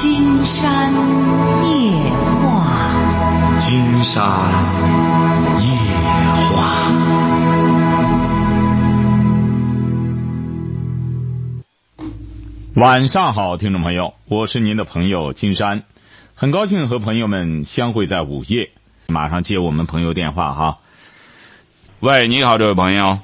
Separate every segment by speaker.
Speaker 1: 金山夜话，
Speaker 2: 金山夜话。晚上好，听众朋友，我是您的朋友金山，很高兴和朋友们相会在午夜。马上接我们朋友电话哈。喂，你好，这位朋友。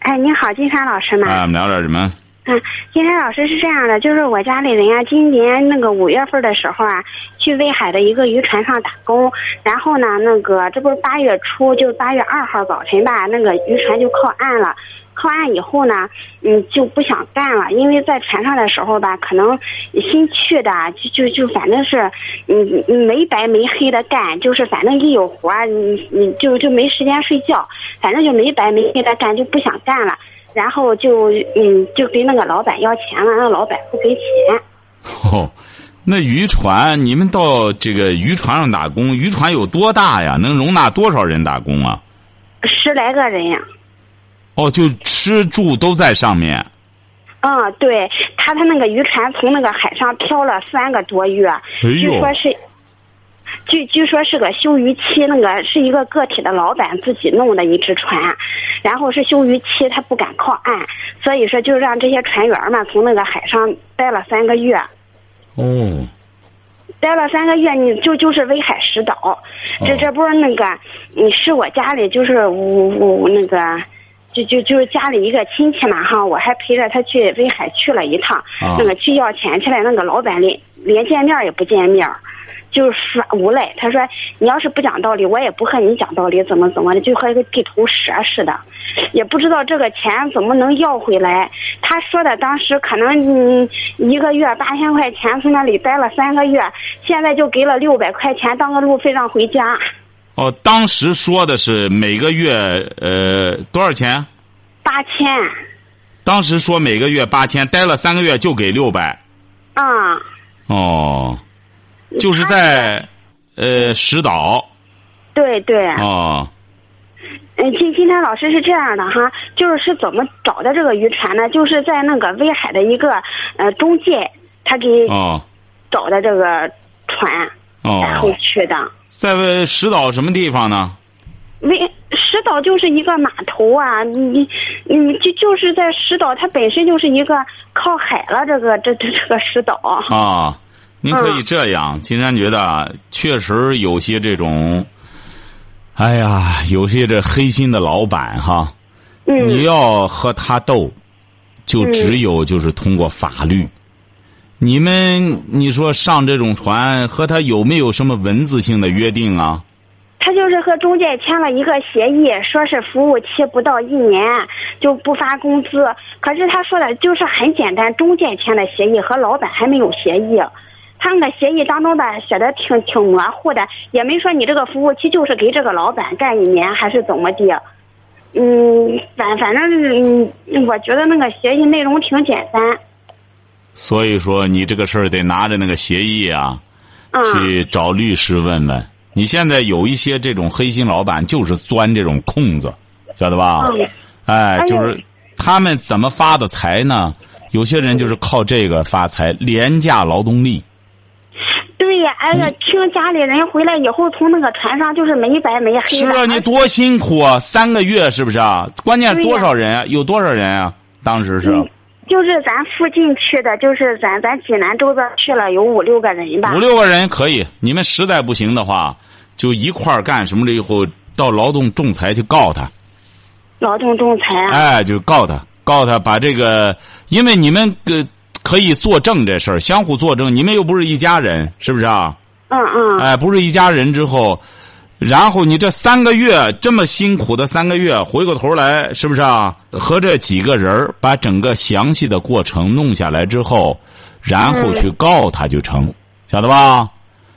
Speaker 3: 哎，你好，金山老师吗？
Speaker 2: 啊，我们聊点什么？
Speaker 3: 嗯，金山老师是这样的，就是我家里人啊，今年那个五月份的时候啊，去威海的一个渔船上打工，然后呢，那个这不是八月初，就八月二号早晨吧，那个渔船就靠岸了。靠岸以后呢，嗯，就不想干了，因为在船上的时候吧，可能新去的就就就反正是，嗯，没白没黑的干，就是反正一有活儿，你你就就没时间睡觉，反正就没白没黑的干，就不想干了。然后就嗯，就跟那个老板要钱了，那老板不给钱。
Speaker 2: 哦，那渔船，你们到这个渔船上打工，渔船有多大呀？能容纳多少人打工啊？
Speaker 3: 十来个人呀。
Speaker 2: 哦，就吃住都在上面。
Speaker 3: 嗯，对他，他那个渔船从那个海上漂了三个多月，据说是，据据说是个休渔期，那个是一个个体的老板自己弄的一只船，然后是休渔期，他不敢靠岸，所以说就让这些船员们从那个海上待了三个月。
Speaker 2: 哦。
Speaker 3: 待了三个月，你就就是威海石岛，这这不是那个，你是我家里就是我我那个。就就就是家里一个亲戚嘛哈，我还陪着他去威海去了一趟，那个去要钱去了，那个老板连连见面也不见面，就是耍无赖。他说你要是不讲道理，我也不和你讲道理，怎么怎么的，就和一个地头蛇似的，也不知道这个钱怎么能要回来。他说的当时可能嗯一个月八千块钱从那里待了三个月，现在就给了六百块钱当个路费让回家。
Speaker 2: 哦，当时说的是每个月呃多少钱？
Speaker 3: 八千。
Speaker 2: 当时说每个月八千，待了三个月就给六百。
Speaker 3: 啊。
Speaker 2: 哦，就是在呃石岛。
Speaker 3: 对对。
Speaker 2: 哦。
Speaker 3: 嗯，今今天老师是这样的哈，就是是怎么找的这个渔船呢？就是在那个威海的一个呃中介，他给找的这个船。然后去的，
Speaker 2: 在石岛什么地方呢？
Speaker 3: 威石岛就是一个码头啊，你你就就是在石岛，它本身就是一个靠海了，这个这这这个石岛
Speaker 2: 啊。您可以这样，金山觉得确实有些这种，哎呀，有些这黑心的老板哈，你要和他斗，就只有就是通过法律。你们，你说上这种船和他有没有什么文字性的约定啊？
Speaker 3: 他就是和中介签了一个协议，说是服务期不到一年就不发工资。可是他说的就是很简单，中介签的协议和老板还没有协议。他们的协议当中吧写的挺挺模糊的，也没说你这个服务期就是给这个老板干一年还是怎么的。嗯，反反正嗯，我觉得那个协议内容挺简单。
Speaker 2: 所以说，你这个事儿得拿着那个协议啊，去找律师问问。你现在有一些这种黑心老板，就是钻这种空子，晓得吧？哎，就是他们怎么发的财呢？有些人就是靠这个发财，廉价劳动力。
Speaker 3: 对呀，哎呀，听家里人回来以后，从那个船上就是没白没黑。
Speaker 2: 是啊，你多辛苦啊，三个月是不是啊？关键多少人啊？有多少人啊？当时是。
Speaker 3: 就是咱附近去的，就是咱咱济南周边去了有五六个人吧。
Speaker 2: 五六个人可以，你们实在不行的话，就一块儿干什么了以后，到劳动仲裁去告他。
Speaker 3: 劳动仲裁啊？
Speaker 2: 哎，就告他，告他把这个，因为你们呃可以作证这事儿，相互作证，你们又不是一家人，是不是
Speaker 3: 啊？嗯嗯。
Speaker 2: 哎，不是一家人之后。然后你这三个月这么辛苦的三个月，回过头来是不是啊？和这几个人把整个详细的过程弄下来之后，然后去告他就成，晓得吧？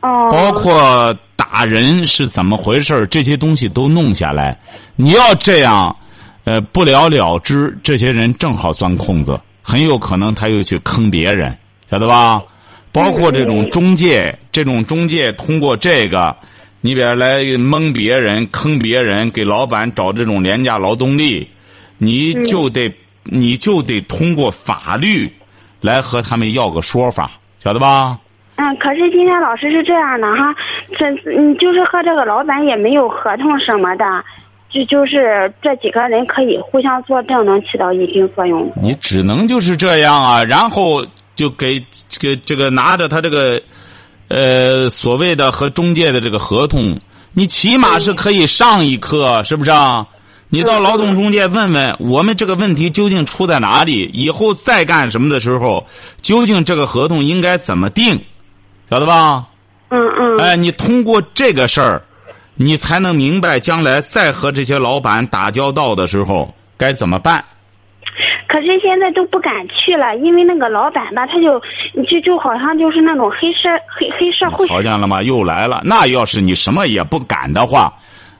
Speaker 3: 哦。
Speaker 2: 包括打人是怎么回事这些东西都弄下来。你要这样，呃，不了了之，这些人正好钻空子，很有可能他又去坑别人，晓得吧？包括这种中介，这种中介通过这个。你比如来蒙别人、坑别人，给老板找这种廉价劳动力，你就得你就得通过法律来和他们要个说法，晓得吧？
Speaker 3: 嗯，可是今天老师是这样的哈，这你，就是和这个老板也没有合同什么的，就就是这几个人可以互相作证，能起到一定作用。
Speaker 2: 你只能就是这样啊，然后就给给这个拿着他这个呃所谓的和中介的这个合同，你起码是可以上一课，是不是啊？你到劳动中介问问我们这个问题究竟出在哪里，以后再干什么的时候，究竟这个合同应该怎么定，晓得吧？
Speaker 3: 嗯嗯。
Speaker 2: 哎，你通过这个事儿，你才能明白将来再和这些老板打交道的时候该怎么办。
Speaker 3: 可是现在都不敢去了，因为那个老板吧，他就就就好像就是那种黑社黑黑社会。
Speaker 2: 瞧见了吗？又来了。那要是你什么也不敢的话，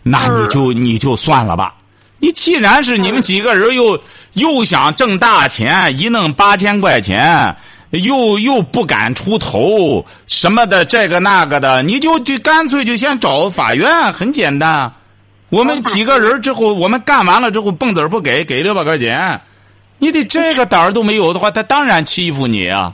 Speaker 2: 那你就你就算了吧。你既然是你们几个人又又想挣大钱，一弄八千块钱，又又不敢出头什么的，这个那个的，你就就干脆就先找法院，很简单。我们几个人之后，我们干完了之后，蹦子不给，给六百块钱，你得这个胆儿都没有的话，他当然欺负你啊。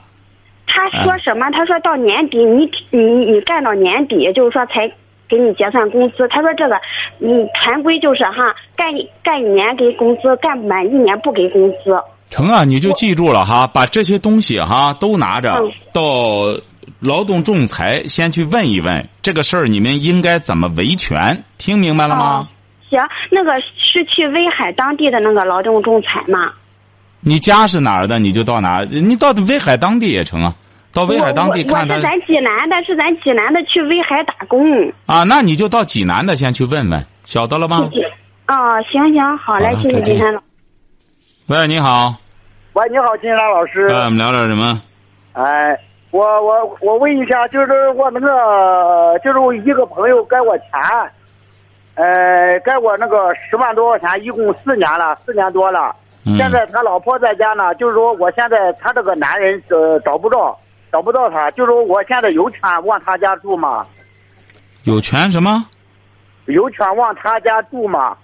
Speaker 3: 他说什么？他说到年底，你你你干到年底，就是说才。给你结算工资，他说这个，你常规就是哈，干干一年给工资，干满一年不给工资。
Speaker 2: 成啊，你就记住了哈，把这些东西哈都拿着到劳动仲裁先去问一问这个事儿，你们应该怎么维权？听明白了吗？
Speaker 3: 行，那个是去威海当地的那个劳动仲裁嘛？
Speaker 2: 你家是哪儿的？你就到哪？你到威海当地也成啊。到威海当地看
Speaker 3: 他。我是咱济南的，是咱济南的去威海打工。
Speaker 2: 啊，那你就到济南的先去问问，晓得了吗？
Speaker 3: 啊，行行，好嘞，谢谢金山老。
Speaker 2: 喂，你好。
Speaker 4: 喂，你好，金山老师。
Speaker 2: 哎，我们聊点什么？
Speaker 4: 哎，我我我问一下，就是我那个，就是我一个朋友给我钱，呃，给我那个十万多块钱，一共四年了，四年多了。现在他老婆在家呢，就是说，我现在他这个男人呃找不着。找不到他，就是说我现在有权往他家住吗？
Speaker 2: 有权什么？
Speaker 4: 有权往他家住吗？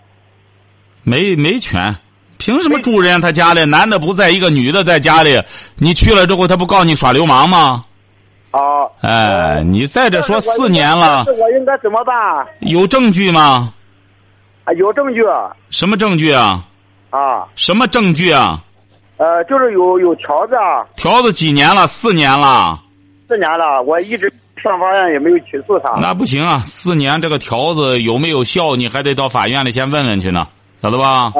Speaker 2: 没没权，凭什么住人家他家里？男的不在，一个女的在家里，你去了之后，他不告你耍流氓吗？
Speaker 4: 哦。
Speaker 2: 哎，你再这说四年了。
Speaker 4: 我应该怎么办？
Speaker 2: 有证据吗？
Speaker 4: 啊，有证据。
Speaker 2: 什么证据啊？
Speaker 4: 啊。
Speaker 2: 什么证据啊？
Speaker 4: 呃，就是有有条子啊，
Speaker 2: 条子几年了？四年了。
Speaker 4: 四年了，我一直上法院也没有起诉他。
Speaker 2: 那不行啊！四年这个条子有没有效？你还得到法院里先问问去呢，晓得吧？
Speaker 4: 啊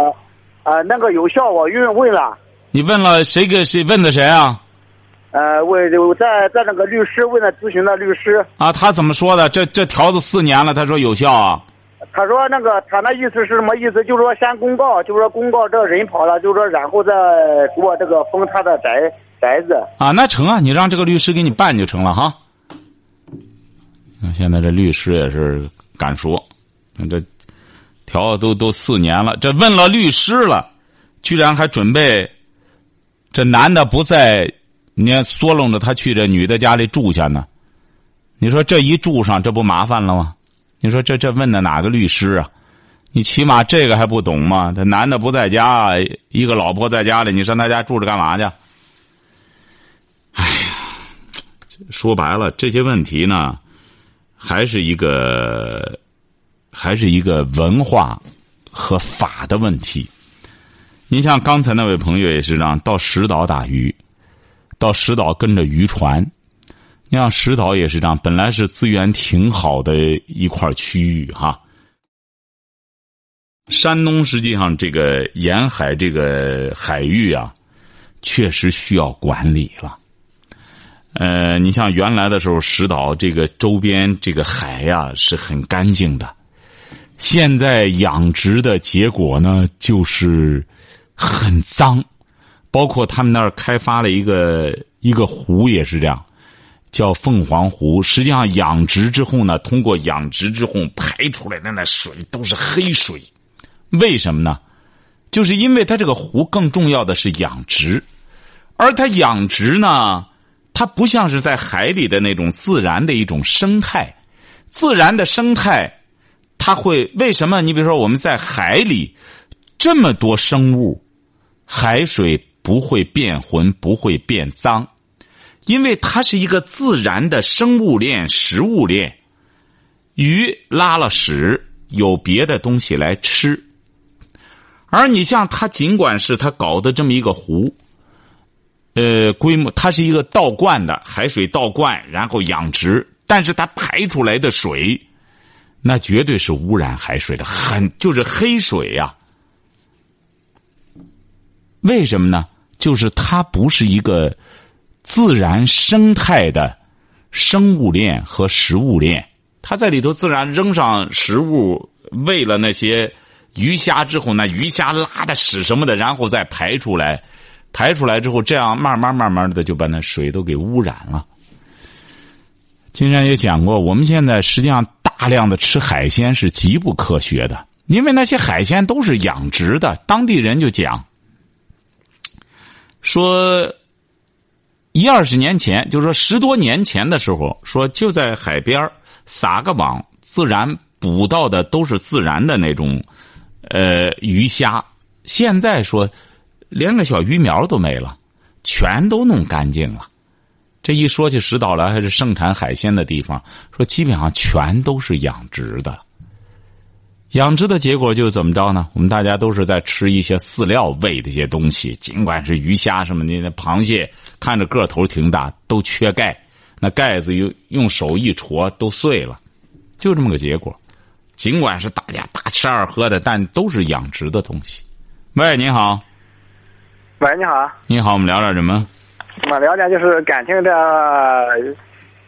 Speaker 4: 啊，那个有效，我问问了。
Speaker 2: 你问了谁？给谁问的谁啊？
Speaker 4: 呃，问在在那个律师问了咨询的律师。
Speaker 2: 啊，他怎么说的？这这条子四年了，他说有效啊。
Speaker 4: 他说：“那个，他那意思是什么意思？就是说先公告，就是说公告这人跑了，就是说然后再给我这个封他的宅宅子。”
Speaker 2: 啊，那成啊，你让这个律师给你办就成了哈。现在这律师也是敢说，这调都都四年了，这问了律师了，居然还准备这男的不在，你看缩拢着他去这女的家里住下呢。你说这一住上，这不麻烦了吗？你说这这问的哪个律师啊？你起码这个还不懂吗？这男的不在家，一个老婆在家里，你上他家住着干嘛去？哎呀，说白了，这些问题呢，还是一个，还是一个文化和法的问题。你像刚才那位朋友也是这样到石岛打鱼，到石岛跟着渔船。你像石岛也是这样，本来是资源挺好的一块区域哈。山东实际上这个沿海这个海域啊，确实需要管理了。呃，你像原来的时候，石岛这个周边这个海呀是很干净的，现在养殖的结果呢就是很脏，包括他们那儿开发了一个一个湖也是这样。叫凤凰湖，实际上养殖之后呢，通过养殖之后排出来的那水都是黑水，为什么呢？就是因为它这个湖更重要的是养殖，而它养殖呢，它不像是在海里的那种自然的一种生态，自然的生态，它会为什么？你比如说我们在海里这么多生物，海水不会变浑，不会变脏。因为它是一个自然的生物链、食物链。鱼拉了屎，有别的东西来吃。而你像它，尽管是它搞的这么一个湖，呃，规模它是一个倒灌的海水倒灌，然后养殖，但是它排出来的水，那绝对是污染海水的，很就是黑水呀、为什么呢？就是它不是一个自然生态的生物链和食物链，它在里头自然扔上食物，喂了那些鱼虾之后，那鱼虾拉的屎什么的，然后再排出来，排出来之后，这样慢慢慢慢的就把那水都给污染了。金山也讲过，我们现在实际上大量的吃海鲜是极不科学的，因为那些海鲜都是养殖的，当地人就讲。说一二十年前，就是说十多年前的时候，说就在海边撒个网，自然捕到的都是自然的那种，呃，鱼虾。现在说连个小鱼苗都没了，全都弄干净了。这一说起石岛来，还是盛产海鲜的地方，说基本上全都是养殖的。养殖的结果就怎么着呢？我们大家都是在吃一些饲料喂的一些东西，尽管是鱼虾什么的，那螃蟹看着个头挺大，都缺钙，那盖子用用手一戳都碎了，就这么个结果。尽管是大家大吃二喝的，但都是养殖的东西。喂，你好，
Speaker 5: 喂，你好，
Speaker 2: 你好，我们聊点什么？
Speaker 5: 我们聊点就是感情的，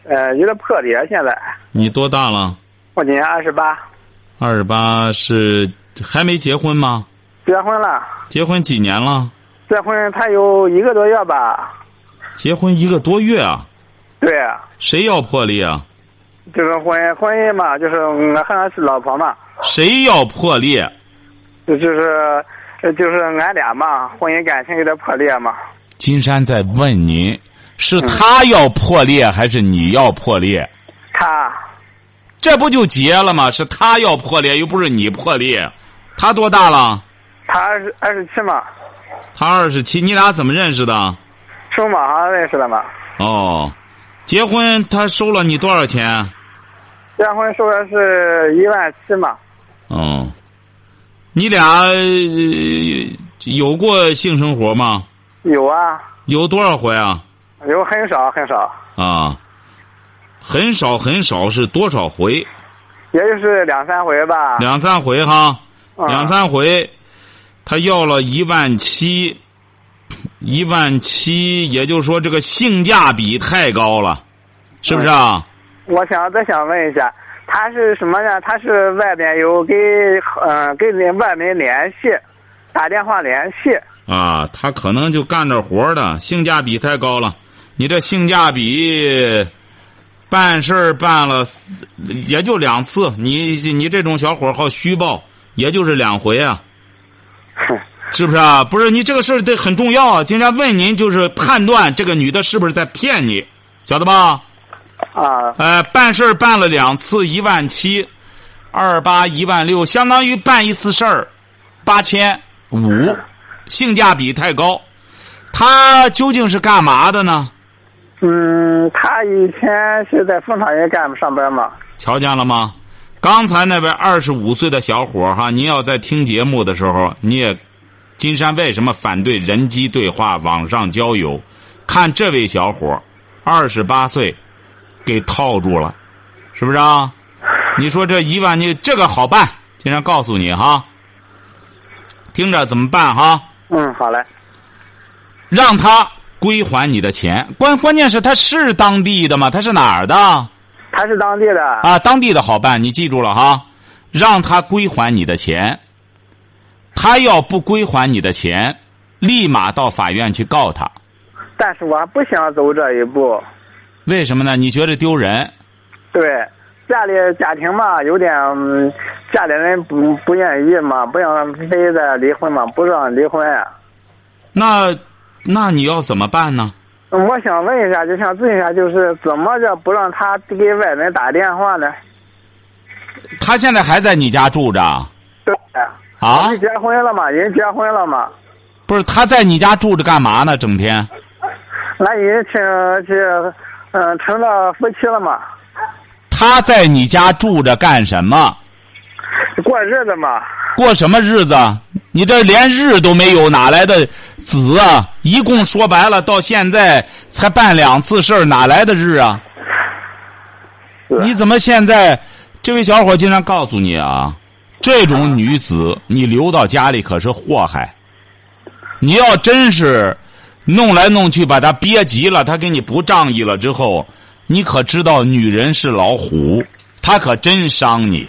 Speaker 5: 呃，有点破裂。现在
Speaker 2: 你多大了？
Speaker 5: 我今年二十八，
Speaker 2: 二十八是还没结婚吗？
Speaker 5: 结婚了，
Speaker 2: 结婚几年了？
Speaker 5: 结婚他有一个多月吧？
Speaker 2: 结婚一个多月啊？
Speaker 5: 对啊，
Speaker 2: 谁要破裂啊？
Speaker 5: 就是婚婚姻嘛，就是我和俺是老婆嘛，
Speaker 2: 谁要破裂？
Speaker 5: 就就是呃就是俺俩嘛，婚姻感情有点破裂嘛。
Speaker 2: 金山在问您，是他要破裂还是你要破裂？
Speaker 5: 他
Speaker 2: 这不就结了吗？是他要破裂，又不是你破裂。他多大了？
Speaker 5: 他二十二十七嘛，
Speaker 2: 他二十七。你俩怎么认识的？
Speaker 5: 从网上认识的嘛。
Speaker 2: 哦，结婚他收了你多少钱？
Speaker 5: 结婚收的是一万七嘛。
Speaker 2: 哦，你俩、呃有过性生活吗？
Speaker 5: 有啊，
Speaker 2: 有多少回啊？
Speaker 5: 有很少很少，
Speaker 2: 啊，很少很少是多少回？
Speaker 5: 也就是两三回吧。
Speaker 2: 两三回哈，
Speaker 5: 嗯
Speaker 2: 两三回，他要了一万七，一万七，也就是说这个性价比太高了，是不是啊？
Speaker 5: 我想再想问一下，他是什么呢？他是外边有给嗯、跟人外面联系，打电话联系。
Speaker 2: 啊，他可能就干这活的，性价比太高了。你这性价比，办事儿办了也就两次，你你这种小伙儿好虚报，也就是两回啊，
Speaker 5: 哼，
Speaker 2: 是不是啊？不是你这个事儿得很重要啊。经常问您，就是判断这个女的是不是在骗你，晓得吧？
Speaker 5: 啊，
Speaker 2: 呃，办事儿办了两次，一万七，二八一万六，相当于办一次事儿，八千五，性价比太高。他究竟是干嘛的呢？
Speaker 5: 嗯，他以前是在工厂也干上班嘛。
Speaker 2: 瞧见了吗？刚才那位二十五岁的小伙儿哈，您要在听节目的时候，你也，金山为什么反对人机对话、网上交友？看这位小伙儿，二十八岁，给套住了，是不是啊？你说这一万，你这个好办，金山告诉你哈，听着怎么办哈？
Speaker 5: 嗯，好嘞。
Speaker 2: 让他归还你的钱，关关键是他是当地的吗？他是哪儿的？
Speaker 5: 他是当地的。
Speaker 2: 啊，当地的好办，你记住了哈，让他归还你的钱。他要不归还你的钱，立马到法院去告他。
Speaker 5: 但是我不想走这一步。
Speaker 2: 为什么呢？你觉得丢人？
Speaker 5: 对，家里家庭嘛，有点，嗯家里人不不愿意嘛，不让非得离婚嘛，不让离婚。
Speaker 2: 那那你要怎么办呢？
Speaker 5: 嗯我想问一下，就想咨询一下，就是怎么着不让他给外人打电话呢？
Speaker 2: 他现在还在你家住着
Speaker 5: 对。
Speaker 2: 啊
Speaker 5: 人？结婚了嘛，人结婚了嘛。
Speaker 2: 不是他在你家住着干嘛呢？整天
Speaker 5: 俺已经成是嗯成了夫妻了嘛，
Speaker 2: 他在你家住着干什么？
Speaker 5: 过日子嘛。
Speaker 2: 过什么日子？你这连日都没有，哪来的子啊？一共说白了，到现在才办两次事儿，哪来的日啊？你怎么现在？这位小伙经常告诉你啊，这种女子你留到家里可是祸害。你要真是弄来弄去把她憋急了，她给你不仗义了之后，你可知道女人是老虎，她可真伤你。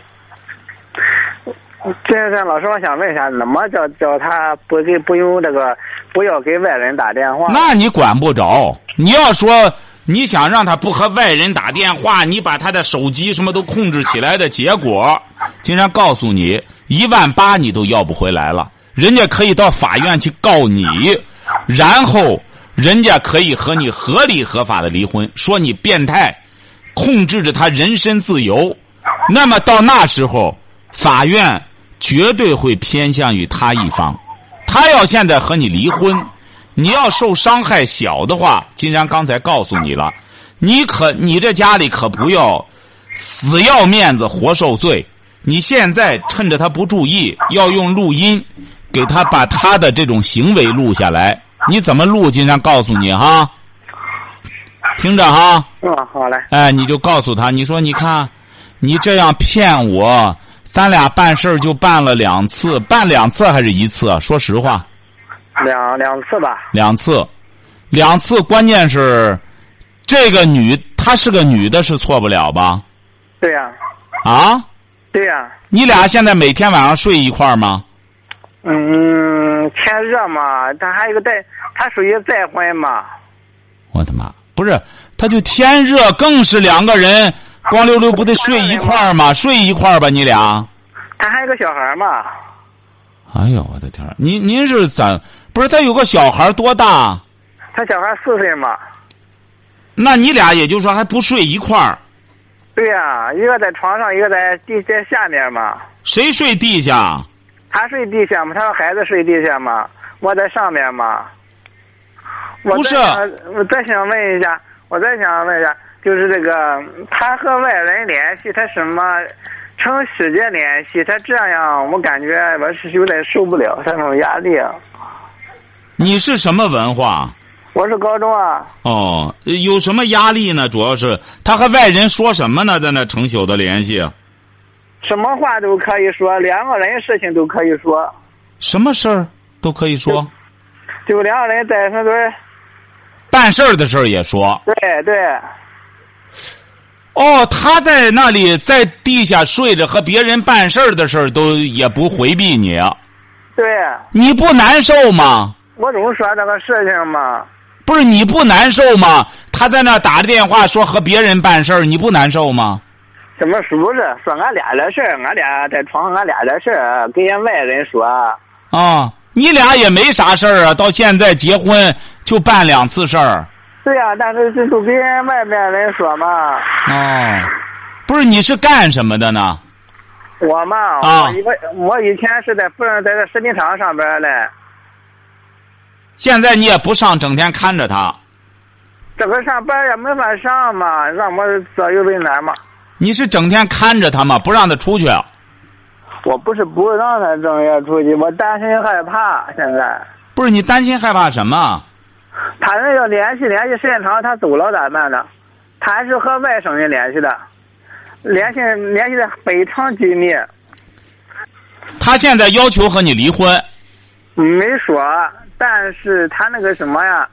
Speaker 5: 先生老师，我想问一下，怎么叫叫他不给不用这个不要给外人打电话？
Speaker 2: 那你管不着。你要说你想让他不和外人打电话，你把他的手机什么都控制起来的结果，竟然告诉你一万八你都要不回来了。人家可以到法院去告你，然后人家可以和你合理合法的离婚，说你变态，控制着他人身自由。那么到那时候，法院绝对会偏向于他一方。他要现在和你离婚，你要受伤害小的话，金山刚才告诉你了，你可你这家里可不要死要面子活受罪。你现在趁着他不注意，要用录音给他把他的这种行为录下来。你怎么录？金山告诉你哈，听着哈。
Speaker 5: 嗯，好嘞。
Speaker 2: 哎，你就告诉他，你说你看，你这样骗我，咱俩办事儿就办了两次，办两次还是一次？说实话，
Speaker 5: 两两次吧。
Speaker 2: 两次，两次，关键是这个女，她是个女的，是错不了吧？
Speaker 5: 对呀、
Speaker 2: 啊，
Speaker 5: 对呀、
Speaker 2: 你俩现在每天晚上睡一块儿吗？
Speaker 5: 嗯，天热嘛，他还有个再，他属于再婚嘛。
Speaker 2: 我的妈！不是，他就天热，更是两个人光溜溜不得睡一块儿吗？睡一块儿吧，你俩。
Speaker 5: 他还有个小孩嘛。
Speaker 2: 哎呦，我的天儿！您您是怎？不是他有个小孩儿多大？
Speaker 5: 他小孩四岁嘛。
Speaker 2: 那你俩也就是说还不睡一块儿？
Speaker 5: 对呀、一个在床上，一个在地在下面嘛。
Speaker 2: 谁睡地下？
Speaker 5: 他睡地下嘛，他和孩子睡地下嘛，我在上面嘛。我
Speaker 2: 不是
Speaker 5: 我再想问一下，我再想问一下，就是这个他和外人联系，他什么成时间联系，他这样我感觉我是有点受不了他那种压力。啊
Speaker 2: 你是什么文化？
Speaker 5: 我是高中啊，
Speaker 2: 哦，有什么压力呢？主要是他和外人说什么呢？在那成宿的联系，
Speaker 5: 什么话都可以说，两个人事情都可以说，
Speaker 2: 什么事儿都可以说，
Speaker 5: 就两个人在那边，
Speaker 2: 办事儿的事儿也说。
Speaker 5: 对对
Speaker 2: 哦，他在那里在地下睡着，和别人办事儿的事儿都也不回避你，
Speaker 5: 对，
Speaker 2: 你不难受吗？
Speaker 5: 我总说这个事情嘛。
Speaker 2: 不是你不难受吗？他在那打着电话说和别人办事儿，你不难受吗？
Speaker 5: 怎么说不是说俺俩的事儿，俺俩在床上俺俩的事儿，跟人外人说。
Speaker 2: 啊，你俩也没啥事儿啊，到现在结婚就办两次事儿。
Speaker 5: 对呀、但是这都跟人外面人说嘛。
Speaker 2: 哦，不是，你是干什么的呢？
Speaker 5: 我嘛，
Speaker 2: 啊
Speaker 5: 我一个我以前是在富人在这食品厂上班嘞，
Speaker 2: 现在你也不上，整天看着他。
Speaker 5: 这个上班也没法上嘛，让我左右为难嘛。
Speaker 2: 你是整天看着他吗？不让他出去？
Speaker 5: 我不是不让他正月出去，我担心害怕。现在
Speaker 2: 不是你担心害怕什么？
Speaker 5: 他那要联系联系时间长，他走了咋办呢？他还是和外省人联系的，联系联系的非常紧密。
Speaker 2: 他现在要求和你离婚，
Speaker 5: 没说，但是他那个什么呀，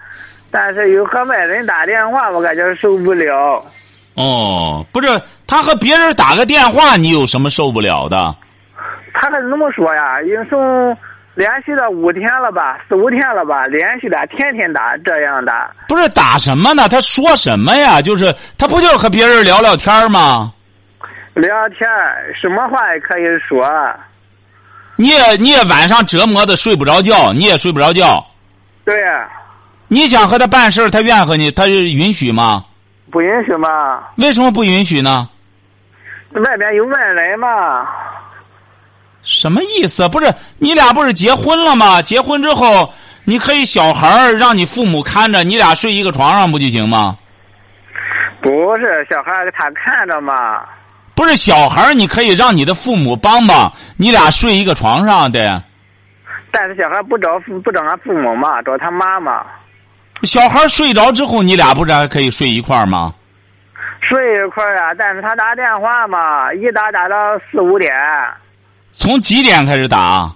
Speaker 5: 但是有和外人打电话，我感觉受不了。
Speaker 2: 哦，不是，他和别人打个电话，你有什么受不了的？
Speaker 5: 他还怎么说呀？已经从联系了五天了吧，四五天了吧，联系的天天打这样的。
Speaker 2: 不是打什么呢？他说什么呀？就是他不就是和别人聊聊天吗？
Speaker 5: 聊天什么话也可以说。
Speaker 2: 你也你也晚上折磨的睡不着觉，你也睡不着觉。
Speaker 5: 对，
Speaker 2: 你想和他办事儿他愿和你，他是允许吗？
Speaker 5: 不允许嘛？
Speaker 2: 为什么不允许呢？
Speaker 5: 外边有外人嘛？
Speaker 2: 什么意思？不是你俩不是结婚了吗？结婚之后，你可以小孩儿让你父母看着，你俩睡一个床上不就行吗？
Speaker 5: 不是小孩儿他看着嘛，
Speaker 2: 不是小孩儿，你可以让你的父母帮帮，你俩睡一个床上对。
Speaker 5: 但是小孩不找父不找俺父母嘛，找他妈妈。
Speaker 2: 小孩睡着之后，你俩不是还可以睡一块儿吗？
Speaker 5: 睡一块儿啊，但是他打电话嘛，一打打到四五点，
Speaker 2: 从几点开始打？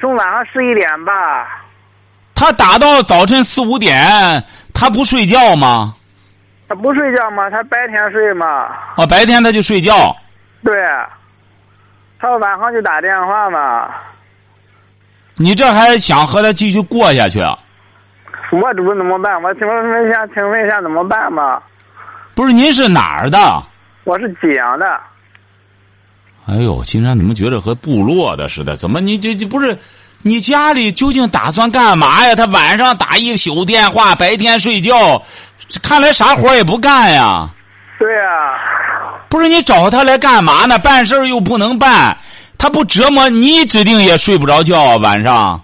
Speaker 5: 从晚上十一点吧。
Speaker 2: 他打到早晨四五点，他不睡觉吗？
Speaker 5: 他不睡觉吗，他白天睡嘛。
Speaker 2: 啊，白天他就睡觉。
Speaker 5: 对，他晚上就打电话嘛。
Speaker 2: 你这还想和他继续过下去？啊？
Speaker 5: 我这不怎么办？我请问一下，请问一下怎么办嘛？
Speaker 2: 不是，您是哪儿的？
Speaker 5: 我是济阳的。
Speaker 2: 哎呦，金山怎么觉得和部落的似的？怎么你这这不是？你家里究竟打算干嘛呀？他晚上打一宿电话，白天睡觉，看来啥活也不干呀。
Speaker 5: 对呀。
Speaker 2: 不是你找他来干嘛呢？办事又不能办，他不折磨你，指定也睡不着觉啊晚上。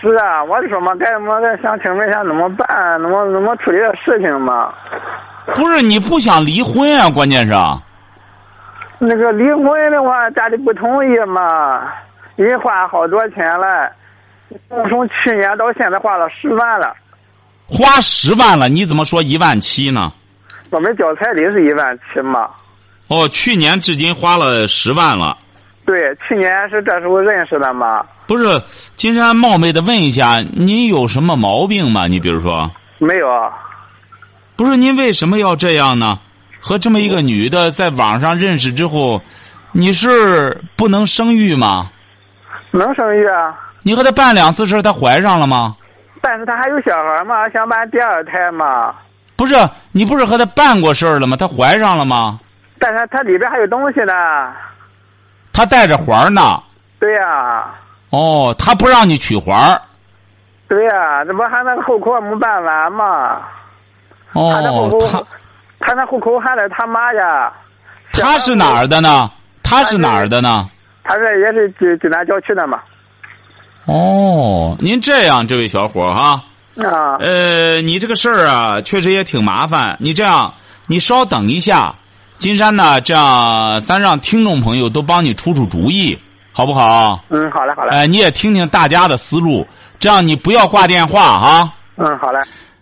Speaker 5: 是啊，我就说嘛，该怎么该想请问一下怎么办？怎么怎么处理这事情嘛？
Speaker 2: 不是你不想离婚啊？关键是，
Speaker 5: 那个离婚的话，家里不同意嘛，人花好多钱了，从去年到现在花了十万了。
Speaker 2: 花十万了，你怎么说一万七呢？
Speaker 5: 我们交彩礼是一万七嘛。
Speaker 2: 哦，去年至今花了十万了。
Speaker 5: 对，去年是这时候认识的嘛。
Speaker 2: 不是，金山冒昧的问一下，您有什么毛病吗？你比如说，
Speaker 5: 没有啊。
Speaker 2: 不是，您为什么要这样呢？和这么一个女的在网上认识之后，你是不能生育吗？
Speaker 5: 能生育啊。
Speaker 2: 你和她办两次事她怀上了吗？
Speaker 5: 但是她还有小孩嘛，想办第二胎嘛。
Speaker 2: 不是，你不是和她办过事儿了吗？她怀上了吗？
Speaker 5: 但是她里边还有东西呢。
Speaker 2: 她带着环呢。
Speaker 5: 对呀。
Speaker 2: 哦，他不让你取环
Speaker 5: 对呀，这不还那个户口没办完吗？
Speaker 2: 哦，
Speaker 5: 他那户口，他那户口还在他妈家。
Speaker 2: 他是哪儿的呢？他是哪儿的呢？
Speaker 5: 他这也是济济南郊区的嘛。
Speaker 2: 哦，您这样，这位小伙哈。
Speaker 5: 啊。
Speaker 2: 呃，你这个事儿啊，确实也挺麻烦。你这样，你稍等一下，金山呢？这样，咱让听众朋友都帮你出出主意。好不好？
Speaker 5: 嗯，好嘞，好嘞。
Speaker 2: 哎，你也听听大家的思路，这样你不要挂电话啊。
Speaker 5: 嗯，好嘞。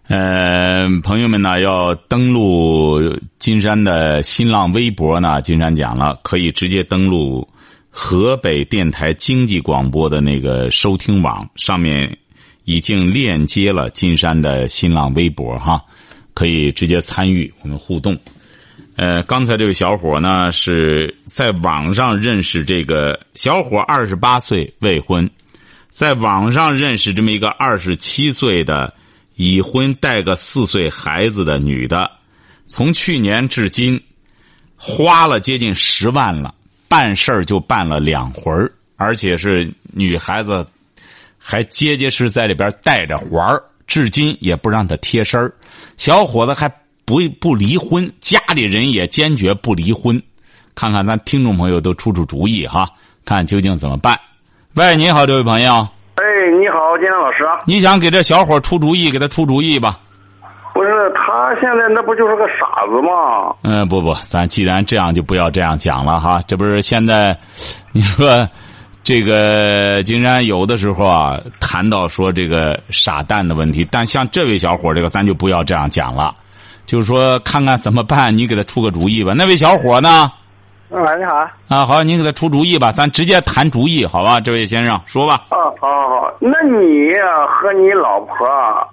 Speaker 2: 呃，朋友们呢，要登录金山的新浪微博呢，金山讲了，可以直接登录河北电台经济广播的那个收听网，上面已经链接了金山的新浪微博哈，可以直接参与我们互动。呃，刚才这位小伙呢是在网上认识这个小伙，二十八岁未婚，在网上认识这么一个二十七岁的已婚带个四岁孩子的女的，从去年至今花了接近十万了，办事儿就办了两回儿，而且是女孩子还结结实在里边带着环儿，至今也不让她贴身儿，小伙子还。不不离婚，家里人也坚决不离婚。看看咱听众朋友都出出主意哈，看究竟怎么办。喂，你好，这位朋友。
Speaker 6: 哎，你好，金山老师。
Speaker 2: 你想给这小伙出主意，给他出主意吧。
Speaker 6: 不是，他现在那不就是个傻子吗？
Speaker 2: 嗯，不不，咱既然这样，就不要这样讲了哈。这不是现在，你说这个金山有的时候啊，谈到说这个傻蛋的问题，但像这位小伙这个，咱就不要这样讲了。就是说，看看怎么办？你给他出个主意吧。那位小伙呢？
Speaker 5: 喂，你好。
Speaker 2: 啊，好，你给他出主意吧。咱直接谈主意，好吧？这位先生，说吧。
Speaker 6: 啊，好好好。那你和你老婆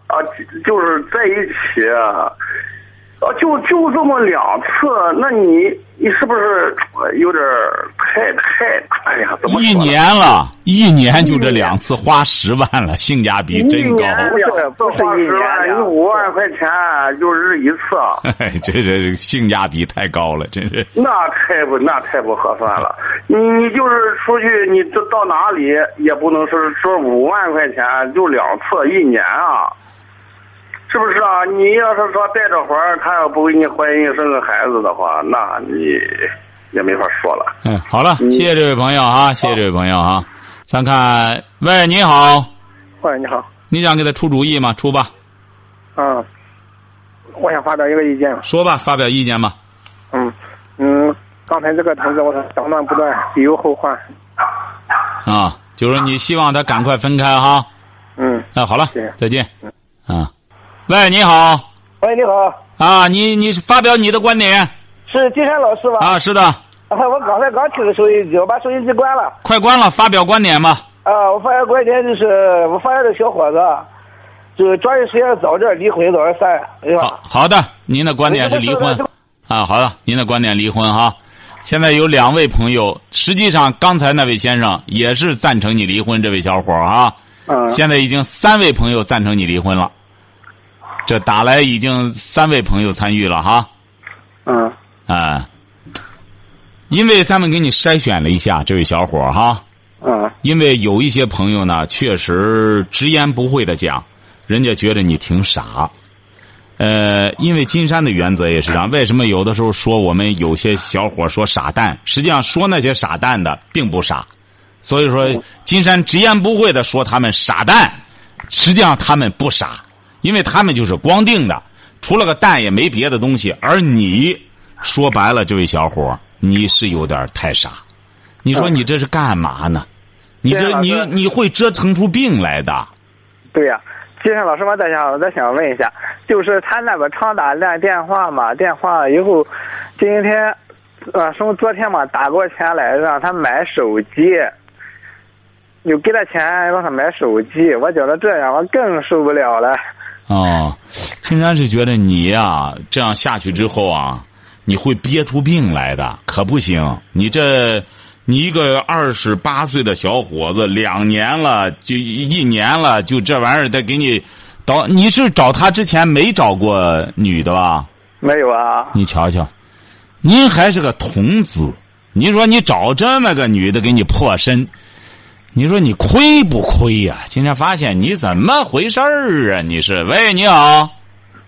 Speaker 6: 啊，就是在一起。啊，就就这么两次，那你你是不是有点太太？哎呀，怎么
Speaker 2: 一年了，一年就这两次，花十万了，性价比真高。
Speaker 6: 不是不是一年，你五万块钱就是一次。
Speaker 2: 这这性价比太高了，真是。
Speaker 6: 那太不那太不合算了。你你就是出去，你这到哪里也不能说说五万块钱就两次一年啊。是不是啊？你要是说带着环儿，他要不给你怀孕生个孩子的话，那你也没法说了。
Speaker 2: 嗯，好了，谢谢这位朋友啊，谢谢这位朋友啊。咱看，喂，你好。
Speaker 5: 喂，你好。
Speaker 2: 你想给他出主意吗？出吧，
Speaker 5: 啊，我想发表一个意见。
Speaker 2: 说吧，发表意见吧。
Speaker 5: 嗯嗯，刚才这个同志，我说当断不断，必有后患。
Speaker 2: 啊，就是你希望他赶快分开哈。
Speaker 5: 嗯，
Speaker 2: 啊，好了
Speaker 5: 谢谢，
Speaker 2: 再见。啊，喂，你好，
Speaker 5: 喂，你好，
Speaker 2: 啊，你你发表你的观点
Speaker 5: 是金山老师吧？
Speaker 2: 啊，是的，
Speaker 5: 我刚才刚听的收音机，我把收音机关了。
Speaker 2: 快关了，发表观点吧。
Speaker 5: 啊，我发现观点就是，我发现这小伙子，就抓紧时间早点离婚，早点散，对吧
Speaker 2: 好？好的，您的观点是离婚啊，好的，您的观点离婚哈。现在有两位朋友，实际上刚才那位先生也是赞成你离婚，这位小伙儿啊。
Speaker 5: 嗯
Speaker 2: 现在已经三位朋友赞成你离婚了，这打来已经三位朋友参与了哈
Speaker 5: 嗯
Speaker 2: 啊。因为咱们给你筛选了一下这位小伙儿哈，
Speaker 5: 嗯
Speaker 2: 因为有一些朋友呢，确实直言不讳的讲，人家觉得你挺傻。呃，因为金山的原则也是这样。为什么有的时候说我们有些小伙说傻蛋，实际上说那些傻蛋的并不傻。所以说，金山直言不讳的说他们傻蛋，实际上他们不傻，因为他们就是光腚的，除了个蛋也没别的东西。而你说白了，这位小伙，你是有点太傻。你说你这是干嘛呢？你这你你会折腾出病来的。
Speaker 5: 对呀、金山老师，我再想，我再想问一下，就是他那个常打那电话嘛，电话以后，今天，呃，从昨天嘛打过钱来让他买手机，又给他钱让他买手机，我觉得这样我更受不了了。
Speaker 2: 哦，金山是觉得你呀、这样下去之后啊，你会憋出病来的，可不行。你这，你一个二十八岁的小伙子，两年了，就一年了，就这玩意儿得给你找。你是找他之前没找过女的吧？
Speaker 5: 没有啊，
Speaker 2: 你瞧瞧，您还是个童子，你说你找这么个女的给你破身，你说你亏不亏呀、今天发现你怎么回事儿啊？你是喂，你好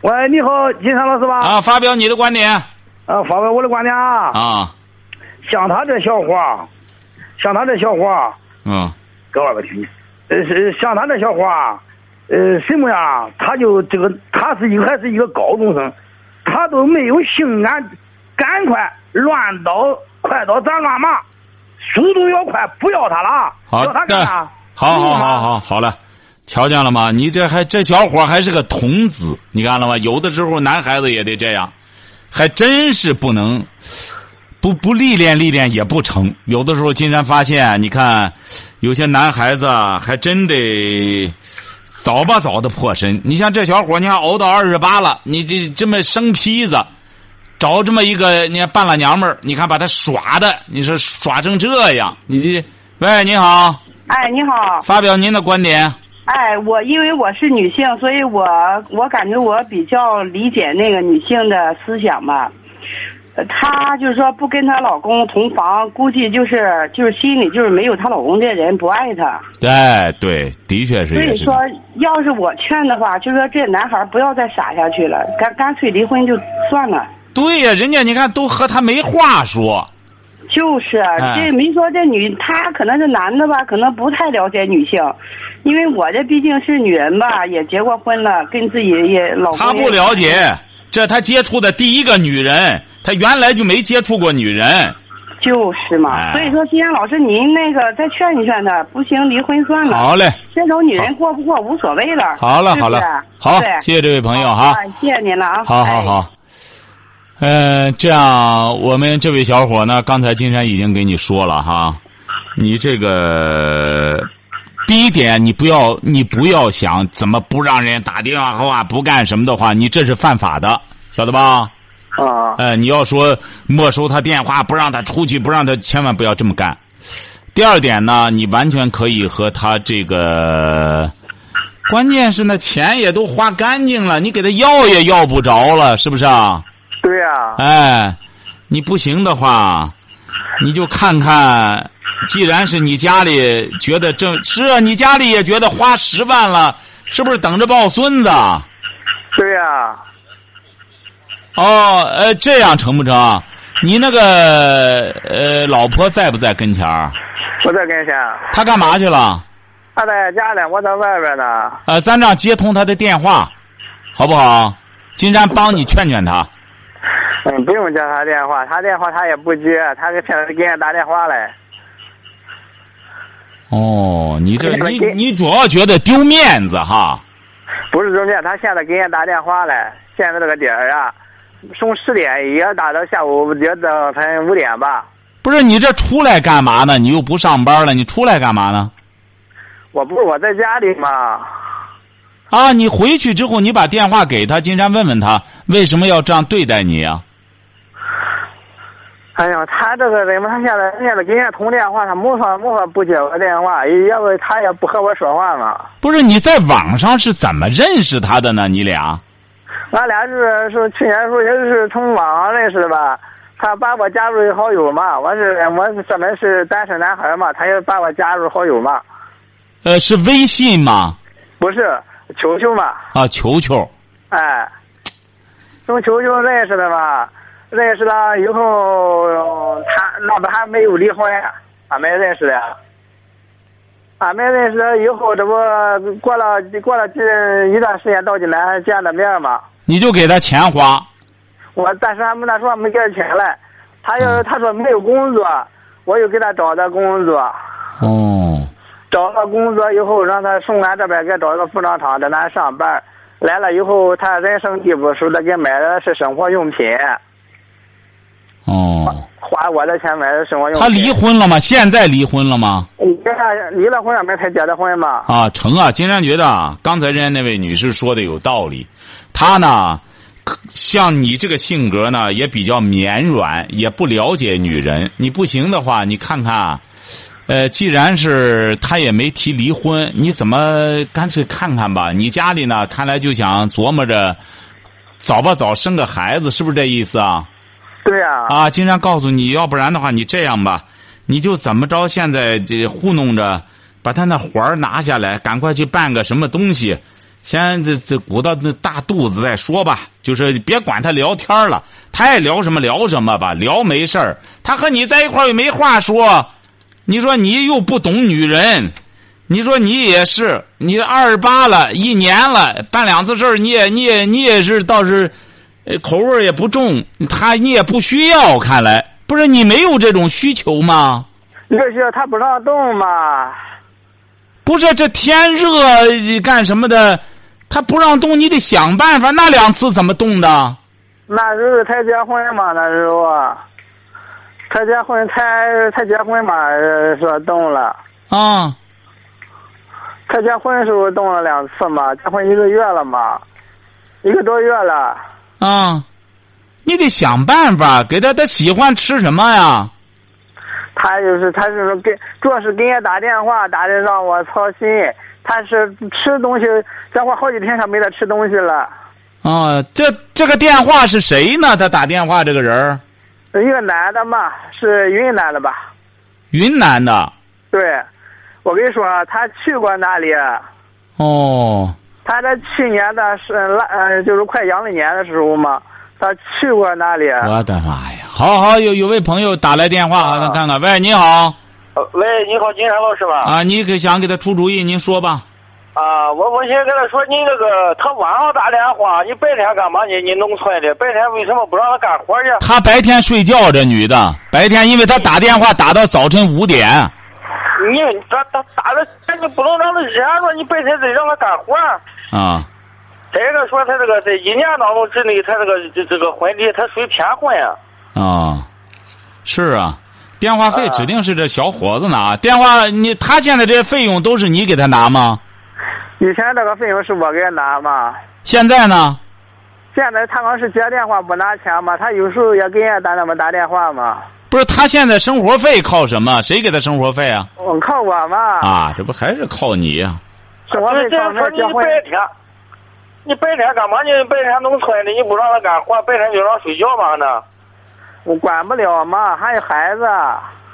Speaker 5: 喂，你好，金山老师吧？
Speaker 2: 啊，发表你的观点
Speaker 5: 啊，发表我的观点啊，
Speaker 2: 啊，
Speaker 5: 像他这小伙儿，像他这小伙儿，
Speaker 2: 嗯
Speaker 5: 搁外边听听。呃，是像他这小伙儿，呃，什么呀？他就这个，他是一个还是一个高中生，他都没有性感，赶快乱刀快刀斩乱麻，速度要快，不要他了，
Speaker 2: 好
Speaker 5: 要他干
Speaker 2: 的
Speaker 5: 啥？
Speaker 2: 好好
Speaker 5: 嗯
Speaker 2: 好好好了，瞧见了吗？你这还这小伙还是个童子，你看了吗？有的时候男孩子也得这样，还真是不能不不历练历练也不成。有的时候金山发现，你看有些男孩子啊还真得早吧早的破身。你像这小伙，你看熬到二十八了，你这这么生坯子。找这么一个你看半拉娘们儿，你看把他耍的，你说耍成这样，你这喂你好，
Speaker 7: 哎，你好，
Speaker 2: 发表您的观点。
Speaker 7: 哎，我因为我是女性，所以我我感觉我比较理解那个女性的思想吧。呃她就是说不跟她老公同房，估计就是就是心里就是没有她老公这人不爱她。
Speaker 2: 哎，对，的确是
Speaker 7: 所以说要是我劝的话，就说这男孩不要再傻下去了，干干脆离婚就算了。
Speaker 2: 对呀、人家你看都和他没话说。
Speaker 7: 就是，
Speaker 2: 哎
Speaker 7: 这没说这女，他可能是男的吧，可能不太了解女性，因为我这毕竟是女人吧，也结过婚了，跟自己也老公
Speaker 2: 他不了解，这他接触的第一个女人，他原来就没接触过女人。
Speaker 7: 就是嘛。
Speaker 2: 哎
Speaker 7: 所以说，金山老师，您那个再劝一劝他，不行离婚算了。
Speaker 2: 好嘞，
Speaker 7: 这种女人过不过无所谓了。
Speaker 2: 好了，好了好，谢谢这位朋友哈。
Speaker 7: 啊，谢谢您了啊。哎
Speaker 2: 好好好。呃，这样我们这位小伙呢，刚才金山已经给你说了哈，你这个第一点，你不要你不要想怎么不让人打电话不干什么的话，你这是犯法的，晓得吧？
Speaker 5: 啊，
Speaker 2: 哎，你要说没收他电话，不让他出去，不让他，千万不要这么干。第二点呢，你完全可以和他这个，关键是那钱也都花干净了，你给他要也要不着了，是不是啊？
Speaker 5: 对呀、
Speaker 2: 哎，你不行的话，你就看看，既然是你家里觉得正是啊，你家里也觉得花十万了，是不是等着抱孙子？
Speaker 5: 对呀、
Speaker 2: 哦，呃，这样成不成？你那个呃，老婆在不在跟前儿？
Speaker 5: 不在跟前，
Speaker 2: 她干嘛去了？
Speaker 5: 他在家里，我在外边呢。
Speaker 2: 呃，咱这样接通他的电话，好不好？金山帮你劝劝他。
Speaker 5: 嗯，不用接他电话，他电话他也不接，他给现在给人打电话来。
Speaker 2: 哦，你这你你主要觉得丢面子哈？
Speaker 5: 不是中间，他现在给人打电话来，现在这个点儿啊，从十点也打到下午也到才五点吧。
Speaker 2: 不是你这出来干嘛呢？你又不上班了，你出来干嘛呢？
Speaker 5: 我不是我在家里嘛，
Speaker 2: 啊，你回去之后，你把电话给他，金山问问他为什么要这样对待你啊？
Speaker 5: 哎呀，他这个人嘛，他现在现在给人家通电话，他没法没法不接我电话，要不他也不和我说话嘛。
Speaker 2: 不是你在网上是怎么认识他的呢？你俩？
Speaker 5: 俺俩是是去年时候也是从网上认识的吧。他把我加入好友嘛，我是我是专门是单身男孩嘛，他也把我加入好友嘛。
Speaker 2: 呃，是微信吗？
Speaker 5: 不是球球嘛？
Speaker 2: 啊，球球。
Speaker 5: 哎，从球球认识的嘛，认识了以后，他那不还没有离婚，俺们认识的。俺们认识了以后，这不过了过了这一段时间到济南见了面嘛。
Speaker 2: 你就给他钱花。
Speaker 5: 我但是俺们那时候没给他钱来，他要他说没有工作，我又给他找的工作。
Speaker 2: 哦。
Speaker 5: 找了工作以后，让他送俺这边给他找一个服装厂在那上班。来了以后，他人生地不熟的，给买的是生活用品。
Speaker 2: 哦。
Speaker 5: 花我的钱买的生活用品。
Speaker 2: 他离婚了吗？现在离婚了吗？
Speaker 5: 离了婚，俺们才结的婚嘛。
Speaker 2: 啊，成啊！金山觉得啊，刚才人家那位女士说的有道理。她呢，像你这个性格呢，也比较绵软，也不了解女人。你不行的话，你看看啊，呃，既然是他也没提离婚，你怎么干脆看看吧？你家里呢，看来就想琢磨着早吧早生个孩子，是不是这意思啊？
Speaker 5: 对呀、
Speaker 2: 啊，金山告诉你，要不然的话，你这样吧，你就怎么着？现在这糊弄着，把他那环儿拿下来，赶快去办个什么东西，先这这鼓到那大肚子再说吧。就是别管他聊天了，他爱聊什么聊什么吧，聊没事儿。他和你在一块儿又没话说，你说你又不懂女人，你说你也是，你二十八了，一年了，办两次事儿，你也你也你也是倒是。呃，口味也不重，他你也不需要，看来不是你没有这种需求吗？
Speaker 5: 这是他不让动嘛。
Speaker 2: 不是这天热干什么的？他不让动，你得想办法。那两次怎么动的？
Speaker 5: 那时候才结婚嘛，那时候啊，才结婚才才结婚嘛，呃说动了。
Speaker 2: 啊，
Speaker 5: 才结婚的时候动了两次嘛，结婚一个月了嘛，一个多月了。
Speaker 2: 啊，你得想办法给他，他喜欢吃什么呀？
Speaker 5: 他就是，他就是说给，主要是给人家打电话，打的让我操心。他是吃东西，这会好几天他没得吃东西了。
Speaker 2: 啊，这这个电话是谁呢？他打电话这个人儿，
Speaker 5: 一个男的嘛，是云南的吧？
Speaker 2: 云南的。
Speaker 5: 对，我跟你说，他去过那里。
Speaker 2: 哦。
Speaker 5: 他在去年的是腊呃，就是快阳历年的时候嘛，他去过那里。
Speaker 2: 我的妈呀！好好，有有位朋友打来电话，
Speaker 5: 啊
Speaker 2: 咱看看。喂，你好。
Speaker 8: 呃喂，你好，金山老师吧？
Speaker 2: 啊，你可想给他出主意，您说吧。
Speaker 8: 啊，我我先跟他说，你那个他晚上打电话，你白天干嘛呢？你农村的，白天为什么不让他干活去？
Speaker 2: 他白天睡觉，这女的白天，因为他打电话打到早晨五点。
Speaker 8: 你他他打了，你不能让他热着，你白天得让他干活。
Speaker 2: 啊。
Speaker 8: 再一个说，他这个在一年当中之内，他这个这这个婚礼，他属于骗婚啊。
Speaker 2: 啊，是啊，电话费指定是这小伙子拿。电话你他现在这些费用都是你给他拿吗？
Speaker 5: 以前这个费用是我给他拿嘛。
Speaker 2: 现在呢？
Speaker 5: 现在他刚是接电话不拿钱嘛，他有时候也给人家打那么打电话嘛。
Speaker 2: 不是他现在生活费靠什么？谁给他生活费啊？
Speaker 5: 嗯，靠我嘛。
Speaker 2: 啊，这不还是靠你呀、
Speaker 5: 生活费
Speaker 8: 说你
Speaker 5: 结婚。
Speaker 8: 白天，你白天干嘛？你白天农村的，你不让他干活，白天就让睡觉嘛呢？
Speaker 5: 我管不了嘛，还有孩子。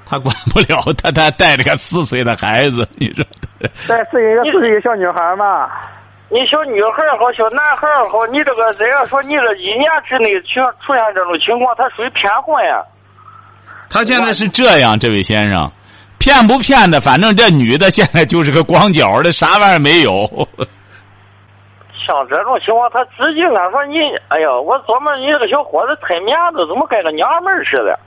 Speaker 2: 他管不了，他他带着个四岁的孩子，你说
Speaker 5: 再是一个四岁小女孩嘛。
Speaker 8: 你小女孩儿好，小男孩儿好，你这个人家说，你这一年之内出出现这种情况，他属于骗婚呀。
Speaker 2: 他现在是这样，这位先生，骗不骗的，反正这女的现在就是个光脚的，啥玩意儿没有。
Speaker 8: 像这种情况，他直接俺说你，哎呀，我琢磨你这个小伙子太面子，怎么跟个娘们儿似的？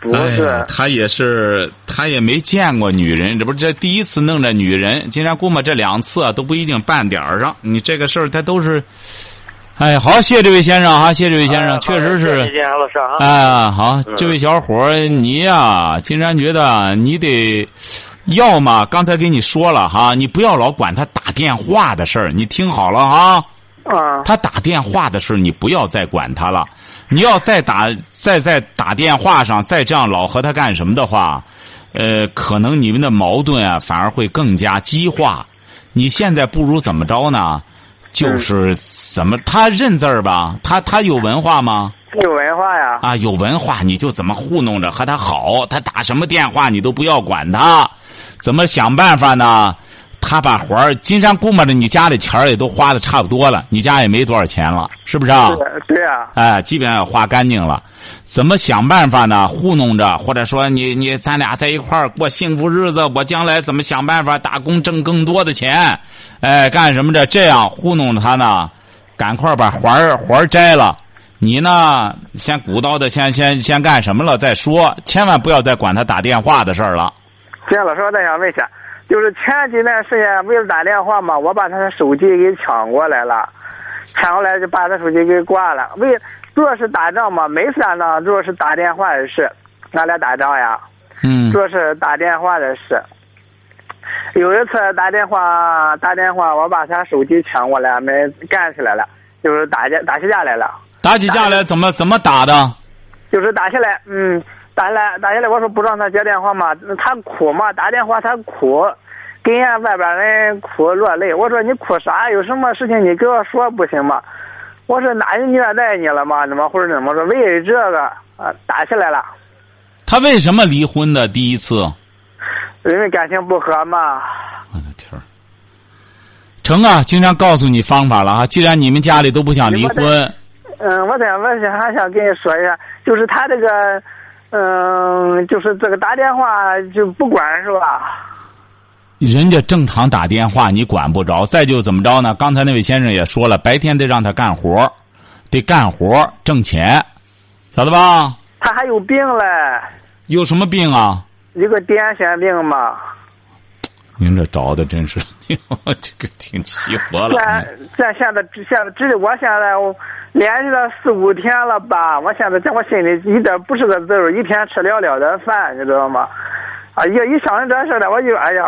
Speaker 5: 不是，
Speaker 2: 哎他也是，他也没见过女人，这不是这第一次弄这女人，竟然估摸这两次啊都不一定半点儿上。你这个事儿，他都是，哎，好，谢谢这位先生哈，谢谢这位先生，
Speaker 8: 哎
Speaker 2: 确实是。
Speaker 8: 谢谢安老师啊。
Speaker 2: 哎，好，
Speaker 8: 嗯
Speaker 2: 这位小伙儿，你呀、金山觉得你得，要么刚才给你说了哈，你不要老管他打电话的事儿，你听好了哈。
Speaker 5: 啊，
Speaker 2: 他打电话的事儿，你不要再管他了。你要再打再在打电话上再这样老和他干什么的话，呃，可能你们的矛盾啊反而会更加激化。你现在不如怎么着呢？就是怎么他认字儿吧？他他有文化吗？
Speaker 5: 有文化呀。
Speaker 2: 啊，有文化你就怎么糊弄着和他好，他打什么电话你都不要管他，怎么想办法呢？他把活儿，金山估摸着你家里钱儿也都花的差不多了，你家也没多少钱了，是不是啊？
Speaker 5: 对对啊，
Speaker 2: 哎，基本上也花干净了，怎么想办法呢？糊弄着，或者说你你咱俩在一块儿过幸福日子，我将来怎么想办法打工挣更多的钱？哎，干什么着？这样糊弄着他呢？赶快把环儿环儿摘了。你呢，先鼓捣的，先先先干什么了再说，千万不要再管他打电话的事儿了。
Speaker 5: 金老师，我再想问一下，就是前几段时间为了打电话嘛，我把他的手机给抢过来了，抢过来就把他手机给挂了。为主要是打仗嘛，没啥呢，主要是打电话的事，俺俩打仗呀，
Speaker 2: 嗯
Speaker 5: 主要是打电话的事。有一次打电话打电话，我把他手机抢过来，没干起来了，就是打架打起架来了。
Speaker 2: 打起架来怎么怎么打的？
Speaker 5: 就是打下来，嗯，打来，打下来，我说不让他接电话嘛，他哭嘛，打电话他哭，跟人家外边人哭落泪。我说你哭啥？有什么事情你跟我说不行吗？我说哪人虐待你了吗？怎么或者怎么说？为这个啊打起来了，
Speaker 2: 他为什么离婚的？第一次，
Speaker 5: 因为感情不和嘛。
Speaker 2: 我的天儿！成啊，经常告诉你方法了啊！既然你们家里都不想离婚，
Speaker 5: 嗯，我在我想还想跟你说一下，就是他这个，嗯，就是这个打电话就不管是吧？
Speaker 2: 人家正常打电话你管不着。再就怎么着呢？刚才那位先生也说了，白天得让他干活，得干活挣钱，晓得吧？
Speaker 5: 他还有病嘞，
Speaker 2: 有什么病啊？
Speaker 5: 一个癫痫病嘛。
Speaker 2: 您这找的真是，这个挺齐活了。
Speaker 5: 这这现在现在只我现在我连续了四五天了吧，我现在在我心里一点不是个滋味，一天吃了了的饭，你知道吗？啊，一一想到这事来，我就哎呀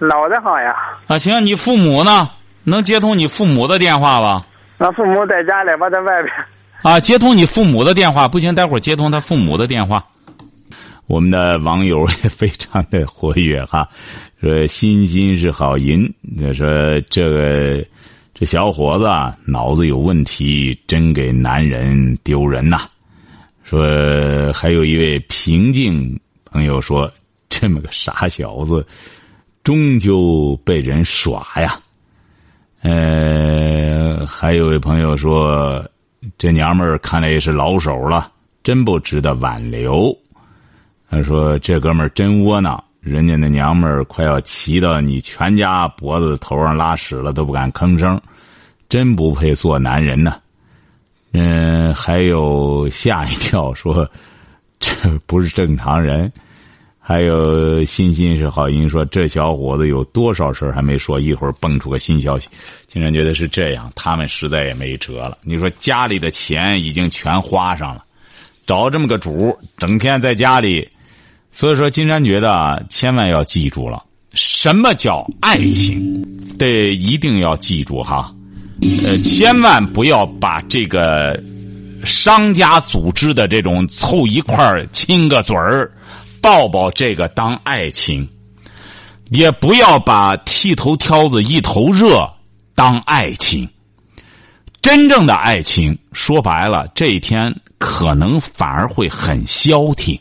Speaker 5: 脑袋疼呀。
Speaker 2: 啊，行，你父母呢？能接通你父母的电话吧？
Speaker 5: 俺父母在家里，我在外边。
Speaker 2: 啊，接通你父母的电话不行，待会儿接通他父母的电话。我们的网友也非常的活跃哈，说心心是好人，说这个这小伙子脑子有问题，真给男人丢人呐。说还有一位平静朋友说，这么个傻小子，终究被人耍呀。呃，还有位朋友说，这娘们儿看来也是老手了，真不值得挽留。他说：“这哥们儿真窝囊，人家那娘们儿快要骑到你全家脖子头上拉屎了，都不敢吭声，真不配做男人呢。”嗯，还有吓一跳说，这不是正常人。还有欣欣是好音说，这小伙子有多少事还没说，一会儿蹦出个新消息。竟然觉得是这样，他们实在也没辙了。你说家里的钱已经全花上了，找这么个主，整天在家里。所以说，金山觉得啊，千万要记住了，什么叫爱情，得一定要记住哈。呃，千万不要把这个商家组织的这种凑一块儿亲个嘴儿、抱抱这个当爱情，也不要把剃头挑子一头热当爱情。真正的爱情，说白了，这一天可能反而会很消停。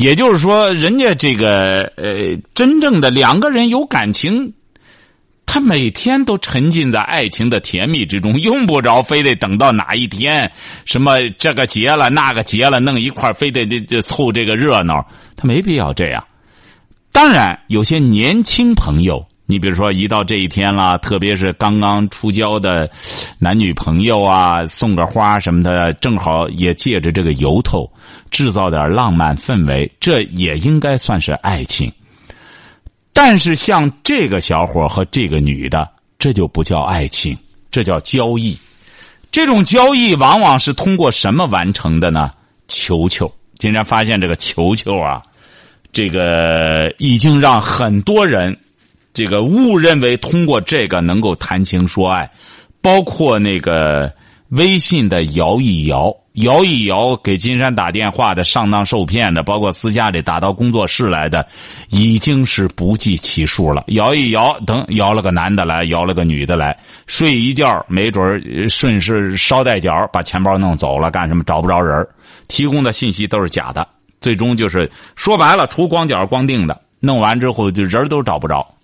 Speaker 2: 也就是说，人家这个呃，真正的两个人有感情，他每天都沉浸在爱情的甜蜜之中，用不着非得等到哪一天，什么这个结了那个结了，弄一块非得这这凑这个热闹，他没必要这样。当然，有些年轻朋友，你比如说一到这一天了，特别是刚刚出交的男女朋友啊，送个花什么的，正好也借着这个由头，制造点浪漫氛围，这也应该算是爱情。但是像这个小伙和这个女的，这就不叫爱情，这叫交易。这种交易往往是通过什么完成的呢？球球，竟然发现这个球球啊！这个已经让很多人，这个误认为通过这个能够谈情说爱，包括那个微信的摇一摇，摇一摇给金山打电话的上当受骗的，包括私下里打到工作室来的，已经是不计其数了。摇一摇，等摇了个男的来，摇了个女的来，睡一觉，没准顺势捎带脚把钱包弄走了，干什么找不着人提供的信息都是假的。最终就是说白了，除光脚光腚的，弄完之后就人都找不着。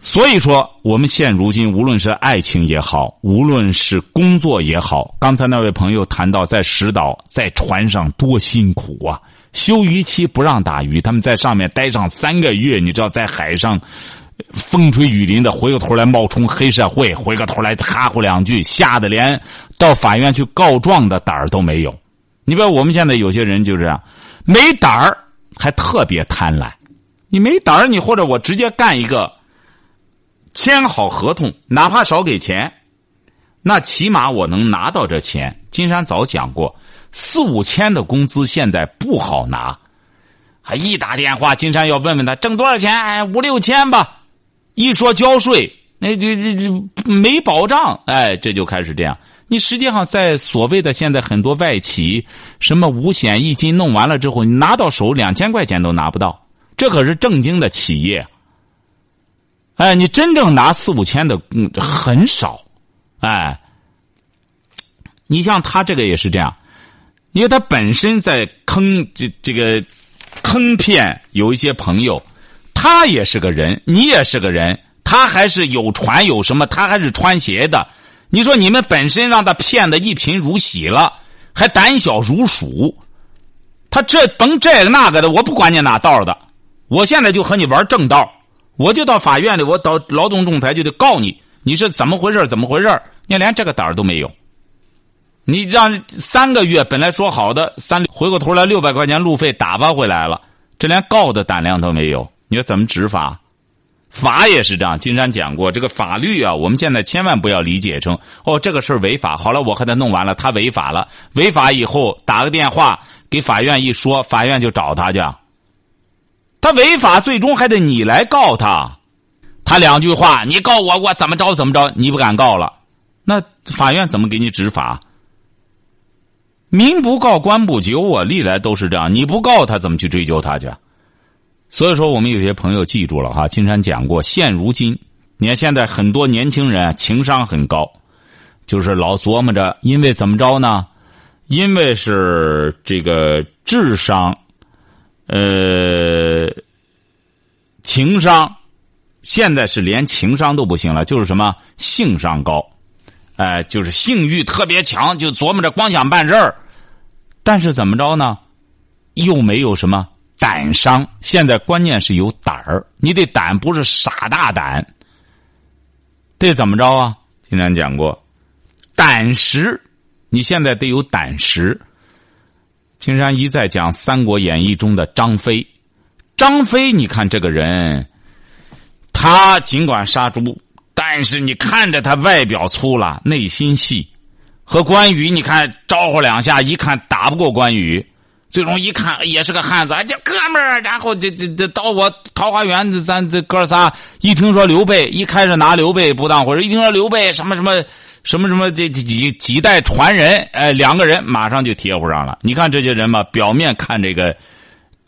Speaker 2: 所以说，我们现如今无论是爱情也好，无论是工作也好，刚才那位朋友谈到在石岛在船上多辛苦啊！休渔期不让打鱼，他们在上面待上三个月，你知道在海上风吹雨淋的，回过头来冒充黑社会，回过头来哈呼两句，吓得连到法院去告状的胆儿都没有。你比如我们现在有些人就是这样，没胆儿还特别贪婪。你没胆儿，你或者我直接干一个，签好合同，哪怕少给钱，那起码我能拿到这钱。金山早讲过，四五千的工资现在不好拿，还一打电话，金山要问问他挣多少钱，哎，五六千吧。一说交税，那这这这没保障，哎，这就开始这样。你实际上在所谓的现在很多外企，什么五险一金弄完了之后，你拿到手两千块钱都拿不到，这可是正经的企业。哎，你真正拿四五千的嗯很少，哎，你像他这个也是这样，因为他本身在坑这这个坑骗有一些朋友，他也是个人，你也是个人，他还是有船有什么，他还是穿鞋的。你说你们本身让他骗的一贫如洗了，还胆小如鼠，他这甭这个那个的，我不管你哪道的，我现在就和你玩正道，我就到法院里，我到劳动仲裁就得告你，你是怎么回事？怎么回事？你连这个胆儿都没有，你让三个月本来说好的三，回过头来六百块钱路费打发回来了，这连告的胆量都没有，你说怎么执法？法也是这样，金山讲过，这个法律啊，我们现在千万不要理解成哦，这个事儿违法。好了，我和他弄完了，他违法了，违法以后打个电话给法院一说，法院就找他去。他违法，最终还得你来告他。他两句话，你告我，我怎么着怎么着，你不敢告了，那法院怎么给你执法？民不告，官不究啊，历来都是这样。你不告他，怎么去追究他去？所以说，我们有些朋友记住了哈。金山讲过，现如今，你看现在很多年轻人情商很高，就是老琢磨着，因为怎么着呢？因为是这个智商，呃，情商，现在是连情商都不行了，就是什么性商高，哎，就是性欲特别强，就琢磨着光想办事儿，但是怎么着呢？又没有什么。胆商，现在关键是有胆儿，你得胆，不是傻大胆。得怎么着啊？经常讲过，胆识，你现在得有胆识。青山一再讲《三国演义》中的张飞，张飞，你看这个人，他尽管杀猪，但是你看着他外表粗了，内心细。和关羽，你看招呼两下，一看打不过关羽。最终一看也是个汉子，叫哥们儿。然后这这这到我桃花源，咱这哥仨一听说刘备，一开始拿刘备不当回事，一听说刘备什么什么什么什么这几几几代传人，哎，两个人马上就贴乎上了。你看这些人吧，表面看这个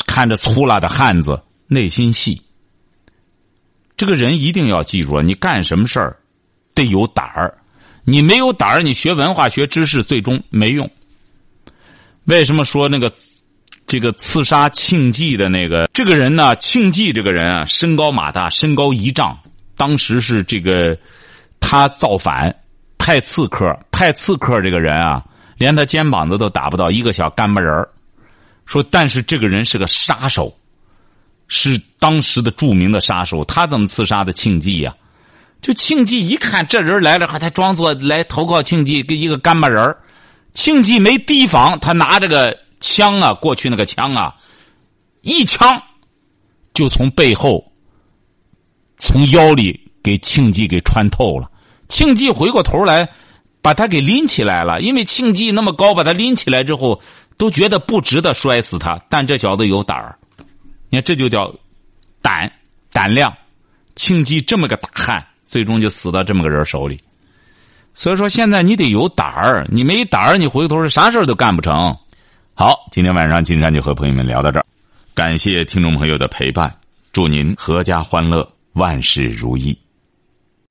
Speaker 2: 看着粗拉的汉子，内心细。这个人一定要记住啊，你干什么事儿得有胆儿，你没有胆儿，你学文化学知识最终没用。为什么说那个？这个刺杀庆忌的那个这个人呢？庆忌这个人啊，身高马大，身高一丈。当时是这个他造反，派刺客，派刺客这个人啊，连他肩膀子都打不到，一个小干巴人儿说，但是这个人是个杀手，是当时的著名的杀手，他怎么刺杀的庆忌呀？就庆忌一看这人来了，还他装作来投靠庆忌，跟一个干巴人儿。庆忌没提防，他拿着个枪啊，过去那个枪啊，一枪就从背后、从腰里给庆忌给穿透了。庆忌回过头来，把他给拎起来了。因为庆忌那么高，把他拎起来之后，都觉得不值得摔死他。但这小子有胆儿，你看这就叫胆胆量。庆忌这么个大汉。最终就死到这么个人手里，所以说现在你得有胆儿，你没胆儿，你回头是啥事都干不成。好，今天晚上金山就和朋友们聊到这儿，感谢听众朋友的陪伴，祝您阖家欢乐，万事如意。